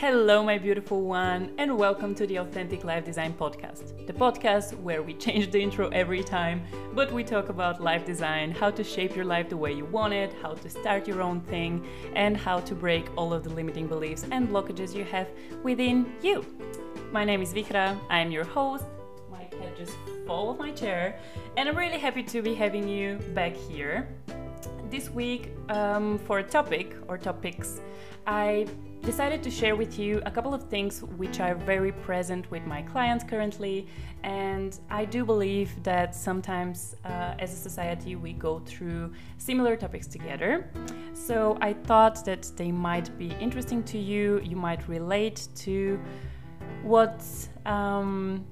Hello, my beautiful one, and welcome to the Authentic Life Design Podcast, the podcast where we change the intro every time, but we talk about life design, how to shape your life the way you want it, how to start your own thing, and how to break all of the limiting beliefs and blockages you have within you. My name is Vikra, I am your host. My cat just fall off my chair, and I'm really happy to be having you back here. This week, um, for a topic or topics, I decided to share with you a couple of things which are very present with my clients currently. And I do believe that sometimes uh, as a society we go through similar topics together. So I thought that they might be interesting to you, you might relate to what. Um,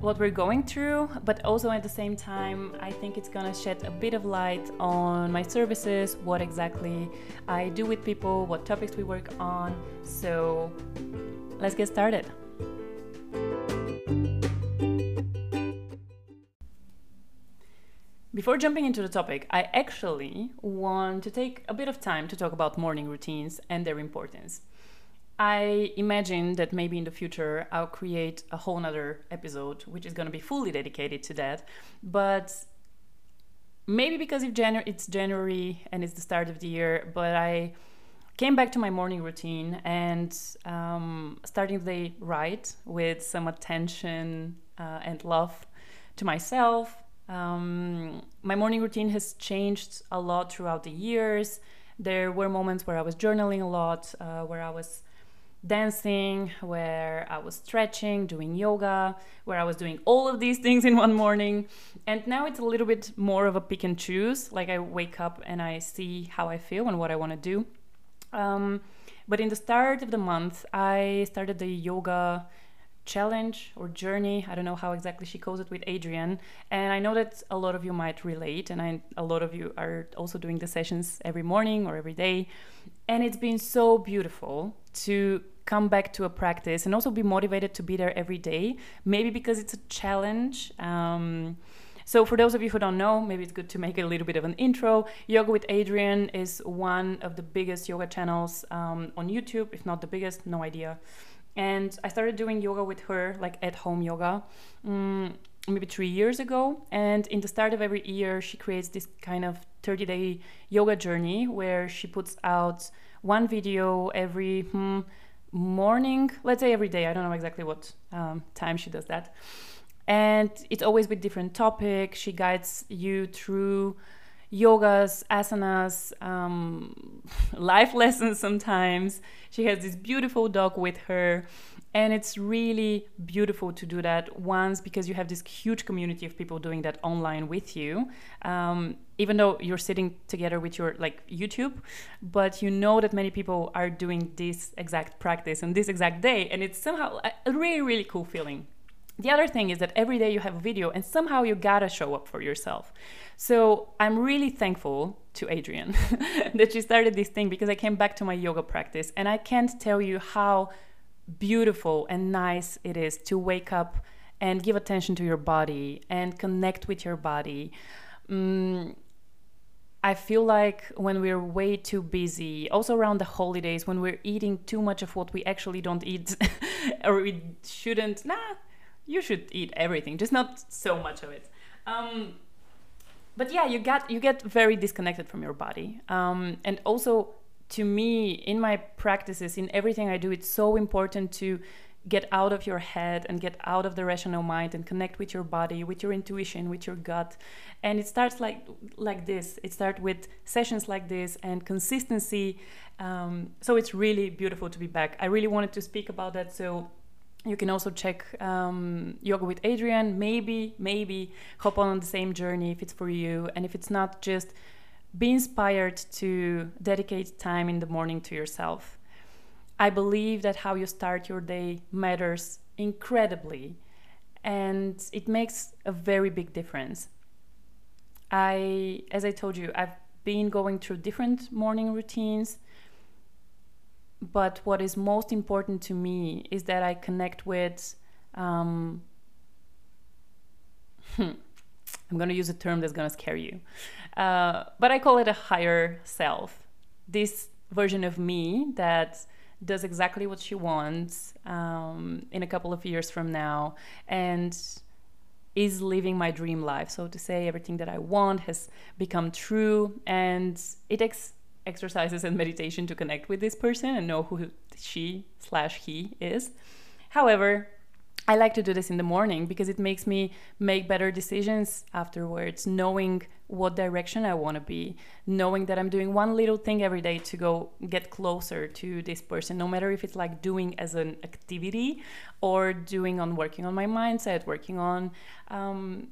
what we're going through, but also at the same time, I think it's gonna shed a bit of light on my services, what exactly I do with people, what topics we work on. So let's get started. Before jumping into the topic, I actually want to take a bit of time to talk about morning routines and their importance. I imagine that maybe in the future I'll create a whole nother episode which is going to be fully dedicated to that. But maybe because it's January and it's the start of the year, but I came back to my morning routine and um, starting the day right with some attention uh, and love to myself. Um, my morning routine has changed a lot throughout the years. There were moments where I was journaling a lot, uh, where I was dancing, where I was stretching, doing yoga, where I was doing all of these things in one morning. And now it's a little bit more of a pick and choose. Like I wake up and I see how I feel and what I want to do. Um, but in the start of the month, I started the yoga challenge or journey. I don't know how exactly she calls it with Adriene. And I know that a lot of you might relate, and I, a lot of you are also doing the sessions every morning or every day. And it's been so beautiful to come back to a practice and also be motivated to be there every day. Maybe because it's a challenge. Um, so, for those of you who don't know, maybe it's good to make a little bit of an intro. Yoga with Adriene is one of the biggest yoga channels um, on YouTube, if not the biggest, no idea. And I started doing yoga with her, like at home yoga, um, maybe three years ago. And in the start of every year, she creates this kind of 30 day yoga journey where she puts out one video every hmm, morning, let's say every day. I don't know exactly what um, time she does that. And it's always with different topics. She guides you through yogas, asanas, um, life lessons sometimes. She has this beautiful dog with her. And it's really beautiful to do that once because you have this huge community of people doing that online with you. Um, even though you're sitting together with your like YouTube, but you know that many people are doing this exact practice on this exact day, and it's somehow a really really cool feeling. The other thing is that every day you have a video, and somehow you gotta show up for yourself. So I'm really thankful to Adriene that she started this thing because I came back to my yoga practice, and I can't tell you how beautiful and nice it is to wake up and give attention to your body and connect with your body. Mm, I feel like when we're way too busy, also around the holidays, when we're eating too much of what we actually don't eat, or we shouldn't, nah, you should eat everything, just not so much of it. Um, but yeah, you get you get very disconnected from your body, um, and also to me, in my practices, in everything I do, it's so important to get out of your head and get out of the rational mind and connect with your body with your intuition with your gut. And it starts like like this. It starts with sessions like this and consistency. Um, so it's really beautiful to be back. I really wanted to speak about that so you can also check um, yoga with adriene maybe maybe hop on the same journey if it's for you. And if it's not just be inspired to dedicate time in the morning to yourself. I believe that how you start your day matters incredibly and it makes a very big difference. I, as I told you, I've been going through different morning routines, but what is most important to me is that I connect with. Um, hmm, I'm going to use a term that's going to scare you, uh, but I call it a higher self. This version of me that does exactly what she wants um, in a couple of years from now and is living my dream life. So to say, everything that I want has become true, and it takes exercises and meditation to connect with this person and know who she slash he is. However, I like to do this in the morning because it makes me make better decisions afterwards, knowing what direction I want to be, knowing that I'm doing one little thing every day to go get closer to this person, no matter if it's like doing as an activity or doing on working on my mindset, working on um,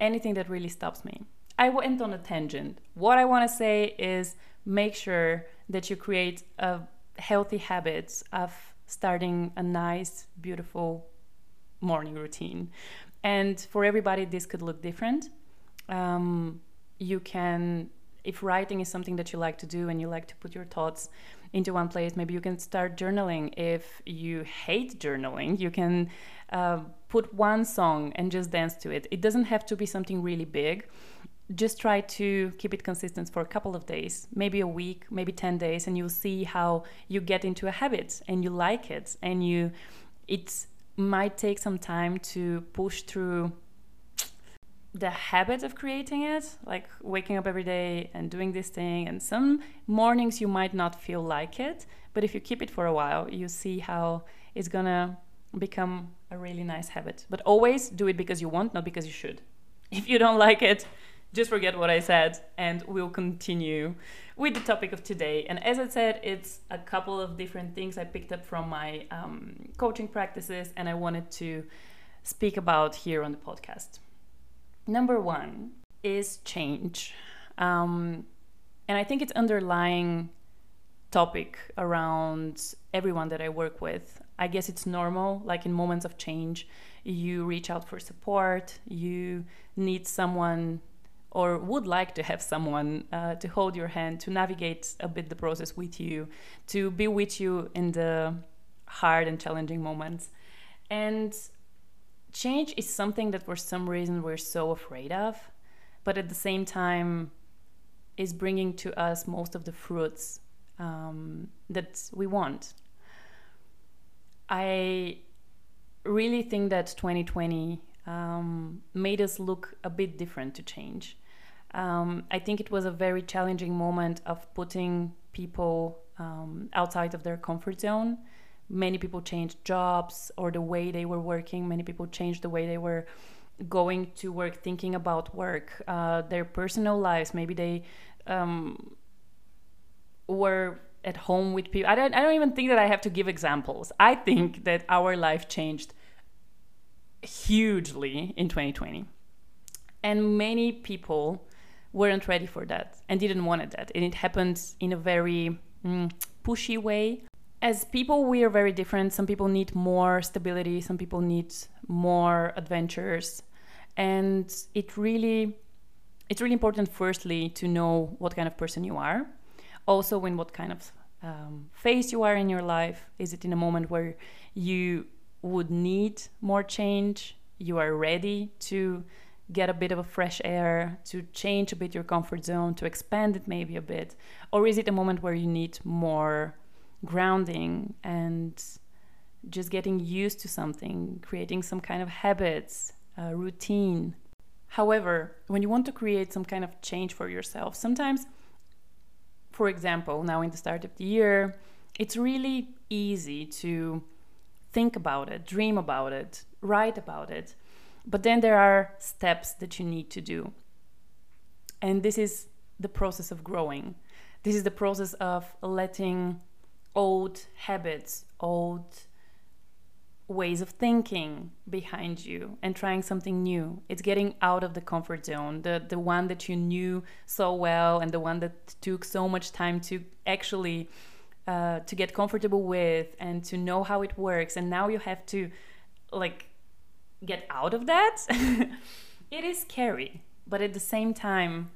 anything that really stops me. I went on a tangent. What I want to say is make sure that you create a healthy habits of starting a nice, beautiful morning routine. And for everybody, this could look different. Um, you can, if writing is something that you like to do and you like to put your thoughts into one place, maybe you can start journaling. If you hate journaling, you can uh, put one song and just dance to it. It doesn't have to be something really big just try to keep it consistent for a couple of days, maybe a week, maybe 10 days, and you'll see how you get into a habit and you like it. And you, it might take some time to push through the habit of creating it, like waking up every day and doing this thing. And some mornings you might not feel like it, but if you keep it for a while, you see how it's gonna become a really nice habit. But always do it because you want, not because you should. If you don't like it, just forget what I said and we'll continue with the topic of today. And as I said, it's a couple of different things I picked up from my um, coaching practices and I wanted to speak about here on the podcast. Number one is change. Um, and I think it's underlying topic around everyone that I work with. I guess it's normal, like in moments of change, you reach out for support, you need someone or would like to have someone uh, to hold your hand, to navigate a bit the process with you, to be with you in the hard and challenging moments. And change is something that for some reason we're so afraid of, but at the same time is bringing to us most of the fruits um, that we want. I really think that 2020 um, made us look a bit different to change. Um, I think it was a very challenging moment of putting people um, outside of their comfort zone. Many people changed jobs or the way they were working. Many people changed the way they were going to work, thinking about work, uh, their personal lives. Maybe they um, were at home with people. I don't, I don't even think that I have to give examples. I think that our life changed hugely in 2020. And many people weren't ready for that and didn't want it that. And it happened in a very mm, pushy way. As people, we are very different. Some people need more stability, some people need more adventures. And it really it's really important firstly to know what kind of person you are also in what kind of um, phase you are in your life is it in a moment where you would need more change you are ready to get a bit of a fresh air, to change a bit your comfort zone, to expand it maybe a bit? Or is it a moment where you need more grounding and just getting used to something, creating some kind of habits, routine? However, when you want to create some kind of change for yourself, sometimes, for example, now in the start of the year, it's really easy to think about it, dream about it, write about it. But then there are steps that you need to do. And this is the process of growing. This is the process of letting old habits, old ways of thinking behind you and trying something new. It's getting out of the comfort zone, the the one that you knew so well and the one that took so much time to actually uh, to get comfortable with and to know how it works. And now you have to like get out of that, it is scary. But at the same time,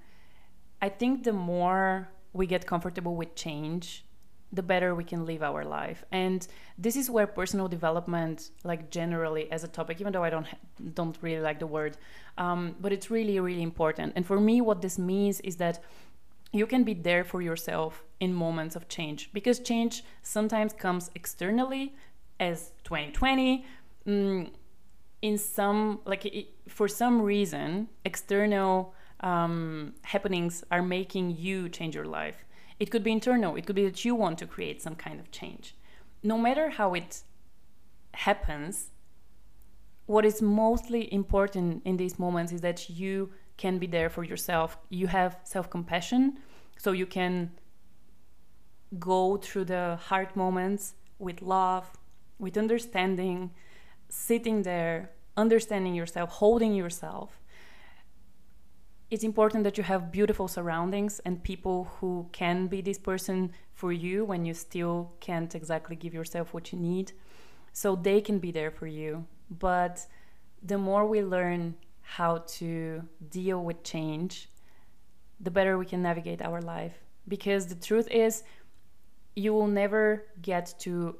I think the more we get comfortable with change, the better we can live our life. And this is where personal development, like generally as a topic, even though I don't don't really like the word, um, but it's really really important. And for me, what this means is that you can be there for yourself in moments of change because change sometimes comes externally as 2020 mm, in some like it, for some reason external um, happenings are making you change your life. It could be internal. It could be that you want to create some kind of change. No matter how it happens what is mostly important in these moments is that you can be there for yourself. You have self compassion, so you can go through the hard moments with love, with understanding, sitting there, understanding yourself, holding yourself. It's important that you have beautiful surroundings and people who can be this person for you when you still can't exactly give yourself what you need. So they can be there for you. But the more we learn how to deal with change, the better we can navigate our life. Because the truth is, you will never get to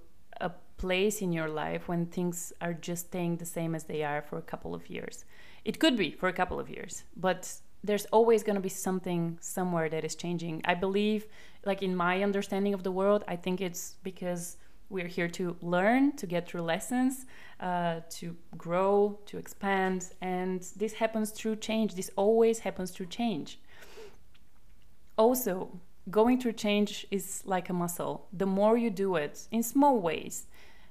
place in your life when things are just staying the same as they are for a couple of years. It could be for a couple of years, but there's always going to be something somewhere that is changing. I believe, like in my understanding of the world, I think it's because we're here to learn, to get through lessons, uh, to grow, to expand. And this happens through change. This always happens through change. Also, going through change is like a muscle. The more you do it in small ways,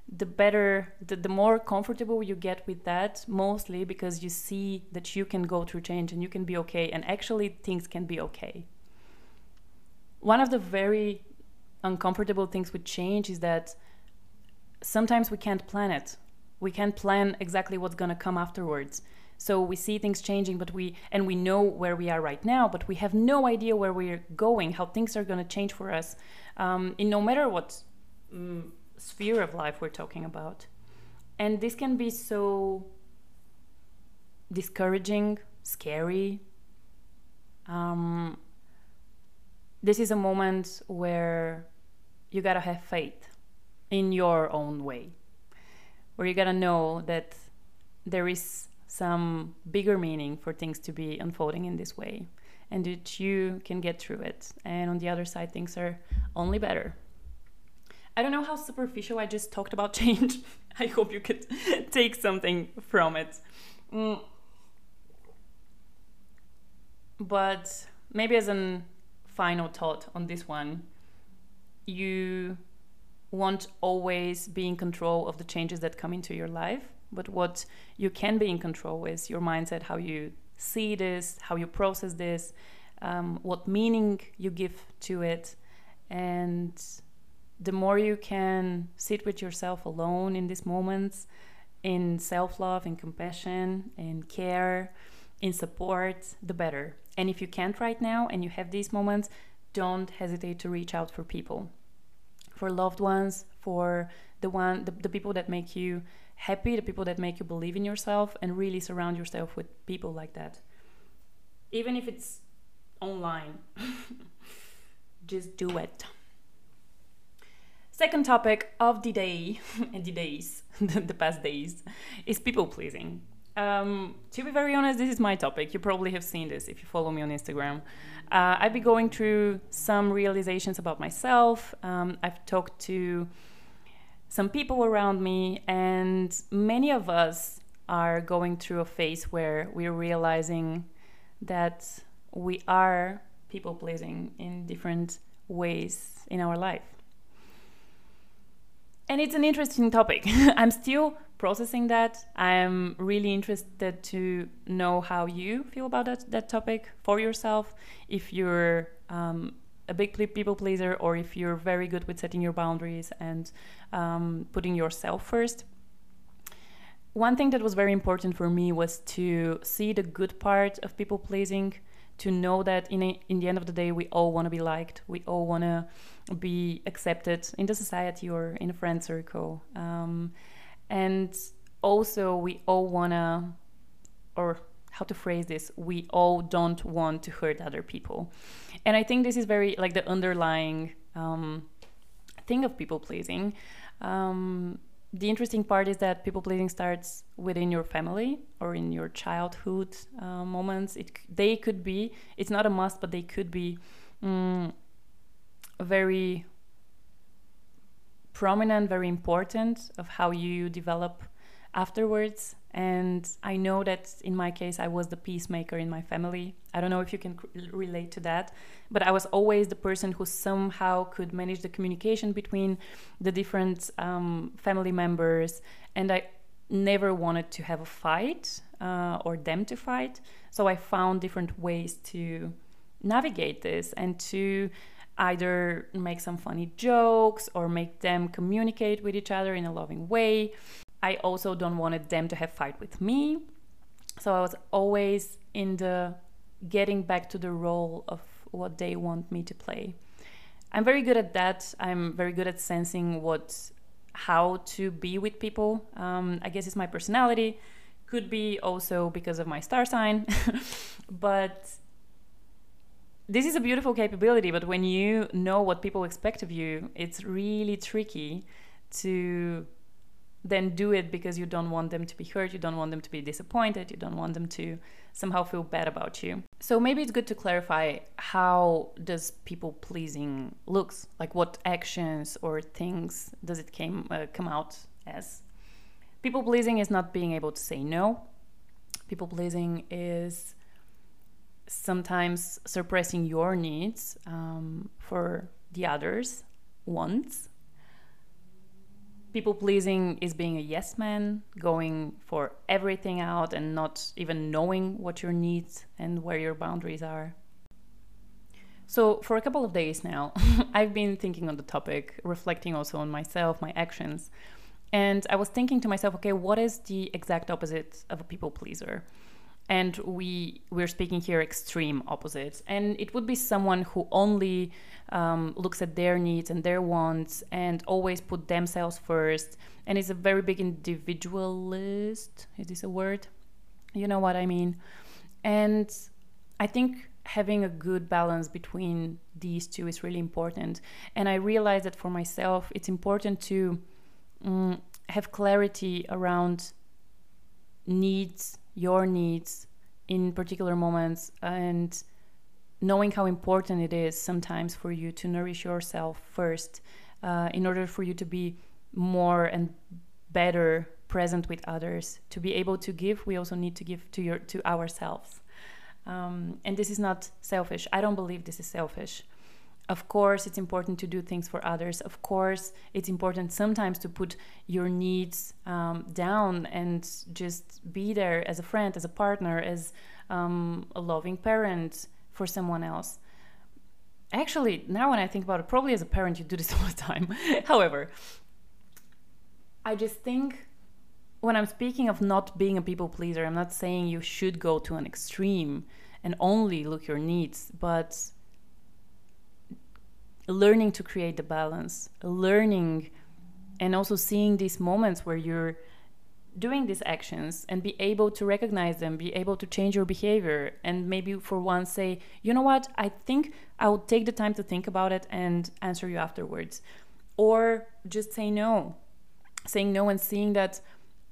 the better, the, the more comfortable you get with that, mostly because you see that you can go through change and you can be okay, and actually things can be okay. One of the very uncomfortable things with change is that sometimes we can't plan it. We can't plan exactly what's going to come afterwards. So we see things changing, but we and we know where we are right now, but we have no idea where we're going, how things are going to change for us, um, in no matter what um, sphere of life we're talking about. And this can be so discouraging, scary. Um, this is a moment where you gotta have faith in your own way, where you gotta know that there is some bigger meaning for things to be unfolding in this way and that you can get through it. And on the other side, things are only better. I don't know how superficial I just talked about change. I hope you could take something from it. Mm. But maybe as a final thought on this one, you won't always be in control of the changes that come into your life. But what you can be in control is your mindset, how you see this, how you process this, um, what meaning you give to it. And the more you can sit with yourself alone in these moments, in self love, in compassion, in care, in support, the better. And if you can't right now and you have these moments, don't hesitate to reach out for people for loved ones, for the one the, the people that make you happy, the people that make you believe in yourself, and really surround yourself with people like that. Even if it's online, just do it. Second topic of the day and the days, the past days, is people pleasing. Um, to be very honest, this is my topic. You probably have seen this if you follow me on Instagram. Uh, I've been going through some realizations about myself. Um, I've talked to some people around me, and many of us are going through a phase where we're realizing that we are people pleasing in different ways in our life. And it's an interesting topic. I'm still processing that. I'm really interested to know how you feel about that, that topic for yourself. If you're um, a big people pleaser or if you're very good with setting your boundaries and um, putting yourself first. One thing that was very important for me was to see the good part of people pleasing, to know that in, a, in the end of the day, we all want to be liked, we all want to be accepted in the society or in a friend circle. Um, and also we all wanna or how to phrase this we all don't want to hurt other people. And i think this is very like the underlying um, thing of people pleasing. Um, the interesting part is that people pleasing starts within your family or in your childhood uh, moments. It, they could be it's not a must but they could be mm, very prominent, very important of how you develop afterwards. And I know that in my case, I was the peacemaker in my family. I don't know if you can relate to that, but I was always the person who somehow could manage the communication between the different um, family members. And I never wanted to have a fight uh, or them to fight. So I found different ways to navigate this and to either make some funny jokes or make them communicate with each other in a loving way. I also don't wanted them to have fight with me. So I was always in the getting back to the role of what they want me to play. I'm very good at that. I'm very good at sensing what how to be with people. Um, I guess it's my personality. Could be also because of my star sign. but this is a beautiful capability, but when you know what people expect of you, it's really tricky to then do it because you don't want them to be hurt, you don't want them to be disappointed, you don't want them to somehow feel bad about you. So maybe it's good to clarify how does people pleasing looks? Like what actions or things does it came uh, come out as? People pleasing is not being able to say no. People pleasing is sometimes suppressing your needs um, for the others wants people pleasing is being a yes man going for everything out and not even knowing what your needs and where your boundaries are. So for a couple of days now i've been thinking on the topic reflecting also on myself my actions. And i was thinking to myself okay what is the exact opposite of a people pleaser and we we're speaking here extreme opposites. And it would be someone who only um, looks at their needs and their wants and always put themselves first and is a very big individualist. Is this a word? You know what i mean? And i think having a good balance between these two is really important. And i realize that for myself it's important to um, have clarity around needs your needs in particular moments and knowing how important it is sometimes for you to nourish yourself first uh, in order for you to be more and better present with others to be able to give we also need to give to your to ourselves. Um, and this is not selfish. I don't believe this is selfish of course it's important to do things for others. Of course it's important sometimes to put your needs um, down and just be there as a friend as a partner as um, a loving parent for someone else. Actually now when i think about it probably as a parent you do this all the time. However i just think when i'm speaking of not being a people pleaser i'm not saying you should go to an extreme and only look your needs but learning to create the balance, learning and also seeing these moments where you're doing these actions and be able to recognize them, be able to change your behavior, and maybe for once say, you know what, I think I will take the time to think about it and answer you afterwards. Or just say no. Saying no and seeing that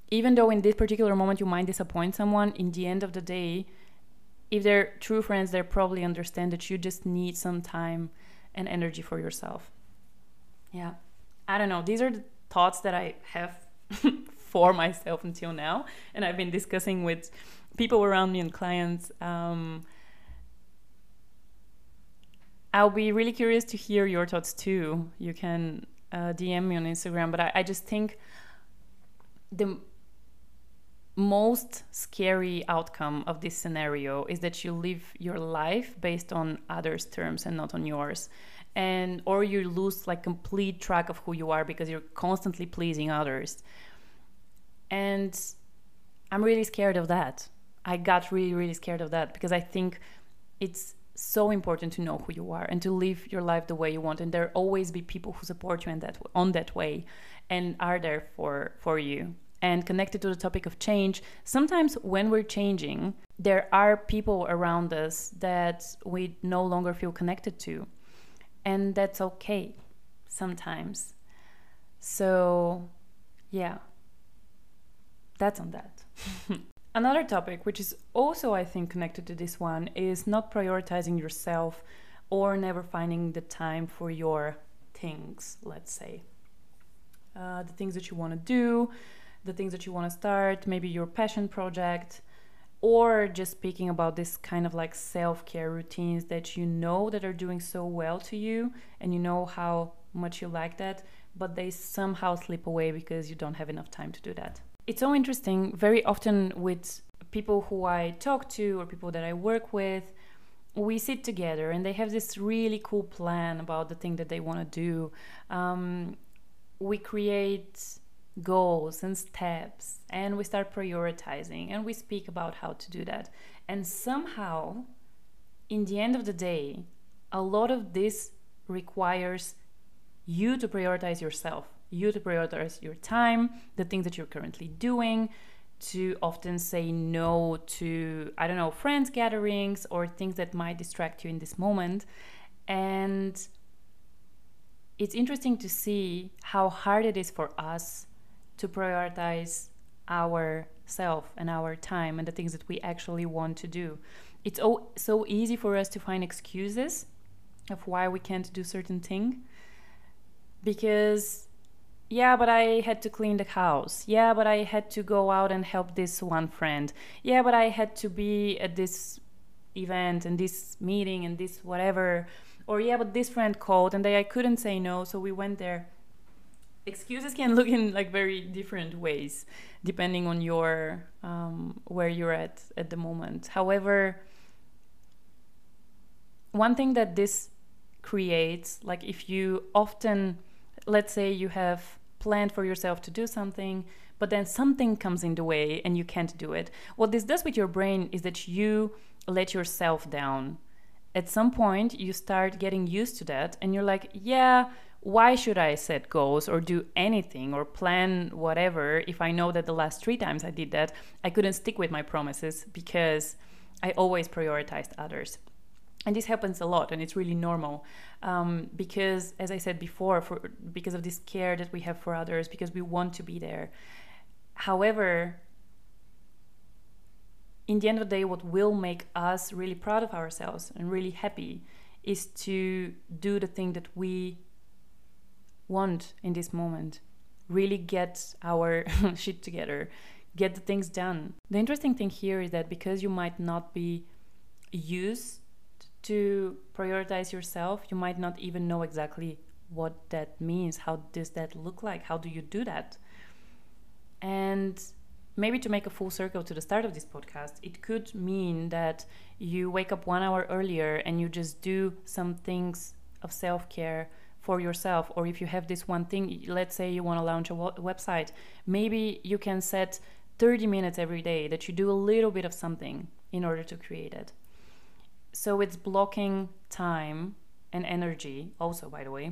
even though in this particular moment you might disappoint someone, in the end of the day, if they're true friends, they probably understand that you just need some time and energy for yourself. Yeah. I don't know. These are the thoughts that I have for myself until now. And I've been discussing with people around me and clients. Um, I'll be really curious to hear your thoughts too. You can uh, DM me on Instagram, but I, I just think the most scary outcome of this scenario is that you live your life based on others' terms and not on yours. And or you lose like complete track of who you are because you're constantly pleasing others. And I'm really scared of that. I got really, really scared of that because I think it's so important to know who you are and to live your life the way you want. And there always be people who support you in that on that way and are there for for you and connected to the topic of change, sometimes when we're changing, there are people around us that we no longer feel connected to. And that's okay sometimes. So, yeah, that's on that. Another topic, which is also, I think, connected to this one, is not prioritizing yourself or never finding the time for your things, let's say. Uh, the things that you want to do, the things that you want to start, maybe your passion project, or just speaking about this kind of like self-care routines that you know that are doing so well to you and you know how much you like that, but they somehow slip away because you don't have enough time to do that. It's so interesting very often with people who I talk to or people that I work with we sit together and they have this really cool plan about the thing that they want to do. Um, we create goals and steps and we start prioritizing and we speak about how to do that. And somehow, in the end of the day, a lot of this requires you to prioritize yourself, you to prioritize your time, the things that you're currently doing, to often say no to, I don't know, friends gatherings or things that might distract you in this moment. And it's interesting to see how hard it is for us to prioritize our self and our time and the things that we actually want to do. It's so easy for us to find excuses of why we can't do certain thing because yeah, but I had to clean the house. Yeah, but I had to go out and help this one friend. Yeah, but I had to be at this event and this meeting and this whatever. Or yeah, but this friend called and they, I couldn't say no, so we went there. Excuses can look in like very different ways depending on your um, where you're at at the moment. However, one thing that this creates, like if you often, let's say you have planned for yourself to do something, but then something comes in the way and you can't do it. What this does with your brain is that you let yourself down. At some point, you start getting used to that, and you're like, yeah, why should I set goals or do anything or plan whatever if I know that the last three times I did that, I couldn't stick with my promises because I always prioritized others. And this happens a lot and it's really normal um, because as i said before for because of this care that we have for others because we want to be there. However in the end of the day what will make us really proud of ourselves and really happy is to do the thing that we want in this moment really get our shit together get the things done the interesting thing here is that because you might not be used to prioritize yourself, you might not even know exactly what that means. How does that look like? How do you do that? And maybe to make a full circle to the start of this podcast, it could mean that you wake up one hour earlier and you just do some things of self care for yourself. Or if you have this one thing, let's say you want to launch a website, maybe you can set 30 minutes every day that you do a little bit of something in order to create it so it's blocking time and energy also by the way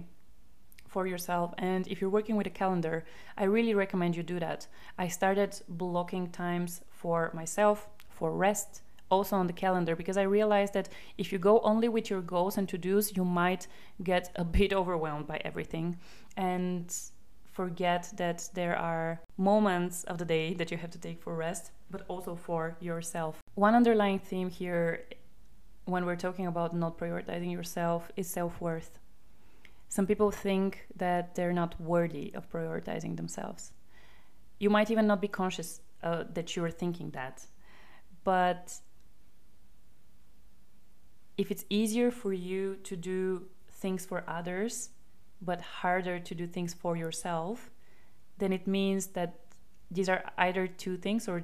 for yourself and if you're working with a calendar i really recommend you do that i started blocking times for myself for rest also on the calendar because i realized that if you go only with your goals and to-dos you might get a bit overwhelmed by everything and forget that there are moments of the day that you have to take for rest but also for yourself one underlying theme here when we're talking about not prioritizing yourself is self worth. Some people think that they're not worthy of prioritizing themselves. You might even not be conscious uh, that you're thinking that. But if it's easier for you to do things for others, but harder to do things for yourself, then it means that these are either two things or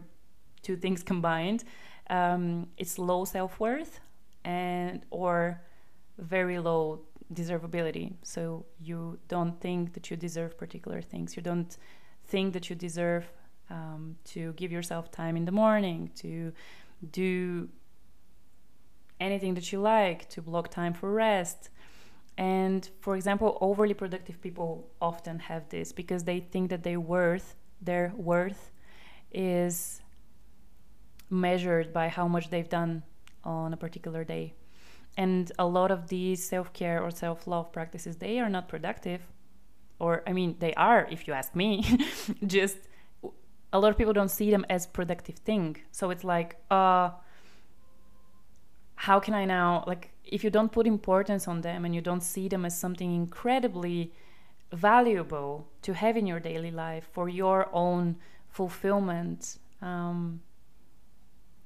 two things combined. Um, it's low self worth and or very low deservability. So you don't think that you deserve particular things. You don't think that you deserve um, to give yourself time in the morning, to do anything that you like, to block time for rest. And for example, overly productive people often have this because they think that their worth, their worth, is measured by how much they've done on a particular day. And a lot of these self care or self love practices, they are not productive. Or, I mean, they are, if you ask me. Just a lot of people don't see them as productive thing. So it's like, uh, how can I now, like, if you don't put importance on them and you don't see them as something incredibly valuable to have in your daily life for your own fulfillment, um,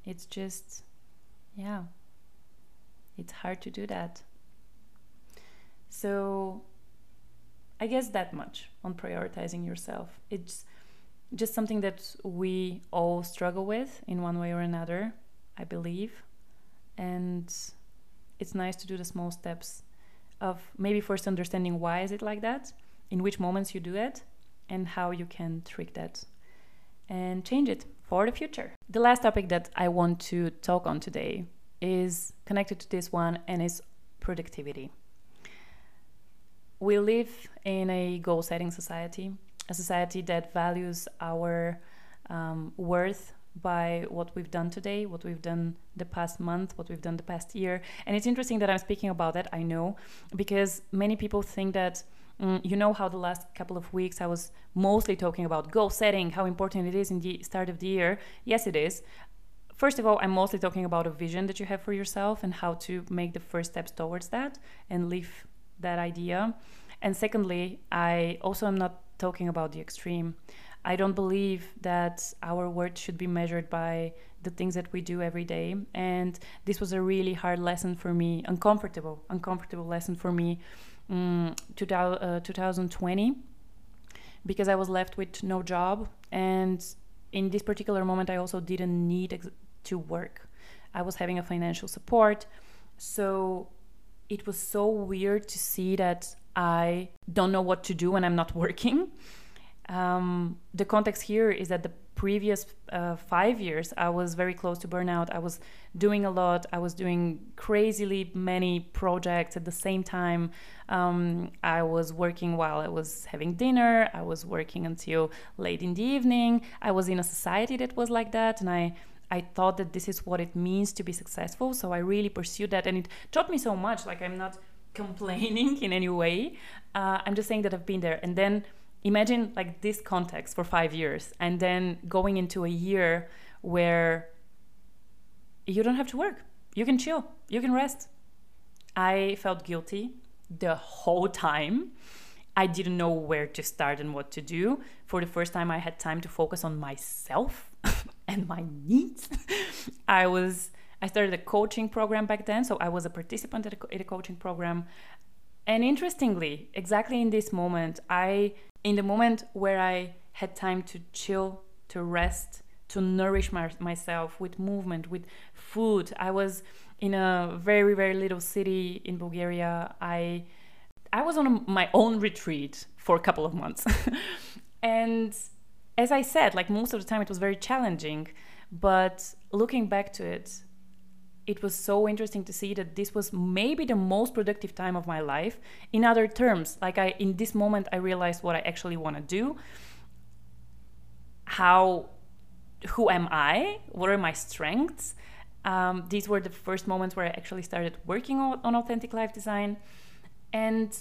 it's just, yeah, it's hard to do that. So, I guess that much on prioritizing yourself. It's just something that we all struggle with in one way or another, I believe. And it's nice to do the small steps of maybe first understanding why is it like that, in which moments you do it, and how you can trick that and change it for the future. The last topic that I want to talk on today is connected to this one and is productivity. We live in a goal setting society, a society that values our um, worth by what we've done today, what we've done the past month, what we've done the past year. And it's interesting that I'm speaking about that, I know, because many people think that. Mm, you know how the last couple of weeks I was mostly talking about goal setting, how important it is in the start of the year. Yes, it is. First of all, I'm mostly talking about a vision that you have for yourself and how to make the first steps towards that and live that idea. And secondly, I also am not talking about the extreme. I don't believe that our worth should be measured by the things that we do every day. And this was a really hard lesson for me, uncomfortable, uncomfortable lesson for me, um, 2020, because I was left with no job. And in this particular moment, I also didn't need to work. I was having a financial support. So it was so weird to see that I don't know what to do when I'm not working. Um, the context here is that the previous uh, five years, I was very close to burnout. I was doing a lot. I was doing crazily many projects at the same time. Um, I was working while I was having dinner. I was working until late in the evening. I was in a society that was like that, and I. I thought that this is what it means to be successful, so I really pursued that, and it taught me so much. Like I'm not complaining in any way. Uh, I'm just saying that I've been there, and then imagine like this context for five years and then going into a year where you don't have to work. You can chill. You can rest. I felt guilty the whole time. I didn't know where to start and what to do. For the first time i had time to focus on myself and my needs. I was i started a coaching program back then so i was a participant at a coaching program and interestingly exactly in this moment i in the moment where I had time to chill, to rest, to nourish my, myself with movement, with food, I was in a very very little city in Bulgaria. I I was on a, my own retreat for a couple of months, and as I said, like most of the time, it was very challenging. But looking back to it, it was so interesting to see that this was maybe the most productive time of my life. In other terms like i in this moment i realized what i actually want to do. How who am i? What are my strengths? Um, these were the first moments where i actually started working on, on authentic life design. And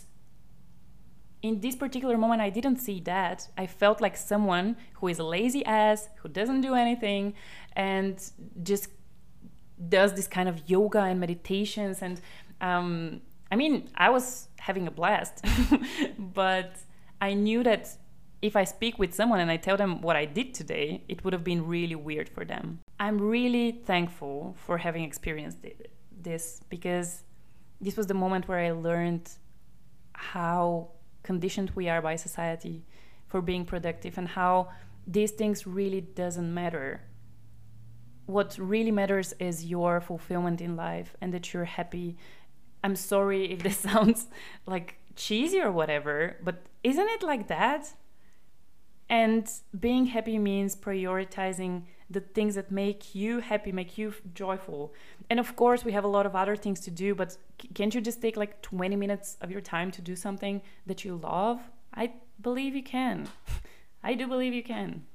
in this particular moment i didn't see that. I felt like someone who is a lazy ass who doesn't do anything and just does this kind of yoga and meditations and um, i mean i was having a blast but i knew that if i speak with someone and i tell them what i did today it would have been really weird for them. I'm really thankful for having experienced this because this was the moment where i learned how conditioned we are by society for being productive and how these things really doesn't matter what really matters is your fulfillment in life and that you're happy. I'm sorry if this sounds like cheesy or whatever, but isn't it like that? And being happy means prioritizing the things that make you happy, make you joyful. And of course, we have a lot of other things to do, but can't you just take like 20 minutes of your time to do something that you love? I believe you can. I do believe you can.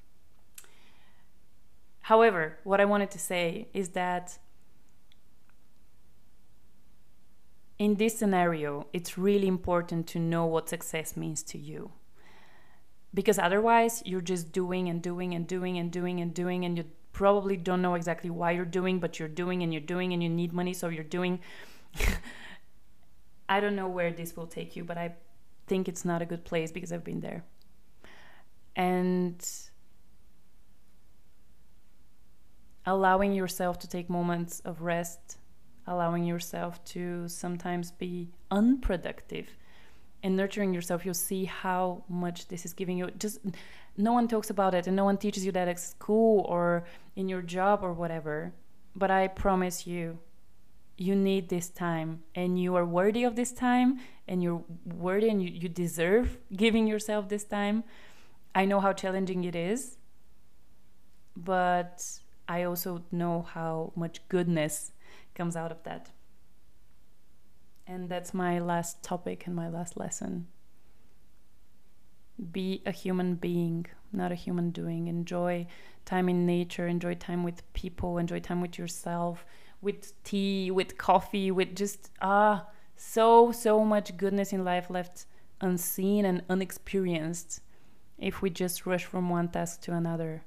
However, what I wanted to say is that in this scenario, it's really important to know what success means to you. Because otherwise, you're just doing and doing and doing and doing and doing, and you probably don't know exactly why you're doing, but you're doing and you're doing and you need money, so you're doing. I don't know where this will take you, but I think it's not a good place because I've been there. And allowing yourself to take moments of rest, allowing yourself to sometimes be unproductive and nurturing yourself, you'll see how much this is giving you. Just no one talks about it and no one teaches you that at school or in your job or whatever. But I promise you, you need this time and you are worthy of this time and you're worthy and you, you deserve giving yourself this time. I know how challenging it is, but I also know how much goodness comes out of that. And that's my last topic and my last lesson. Be a human being, not a human doing. Enjoy time in nature, enjoy time with people, enjoy time with yourself, with tea, with coffee, with just ah, so, so much goodness in life left unseen and unexperienced if we just rush from one task to another.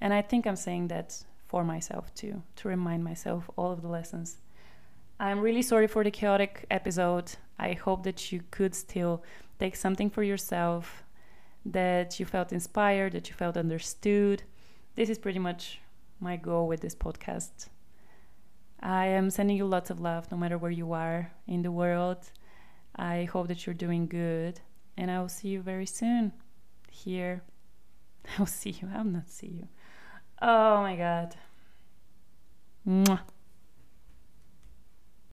And I think I'm saying that for myself too, to remind myself all of the lessons. I'm really sorry for the chaotic episode. I hope that you could still take something for yourself, that you felt inspired, that you felt understood. This is pretty much my goal with this podcast. I am sending you lots of love no matter where you are in the world. I hope that you're doing good, and I will see you very soon here. I will see you. I will not see you. Oh my god. Mwah.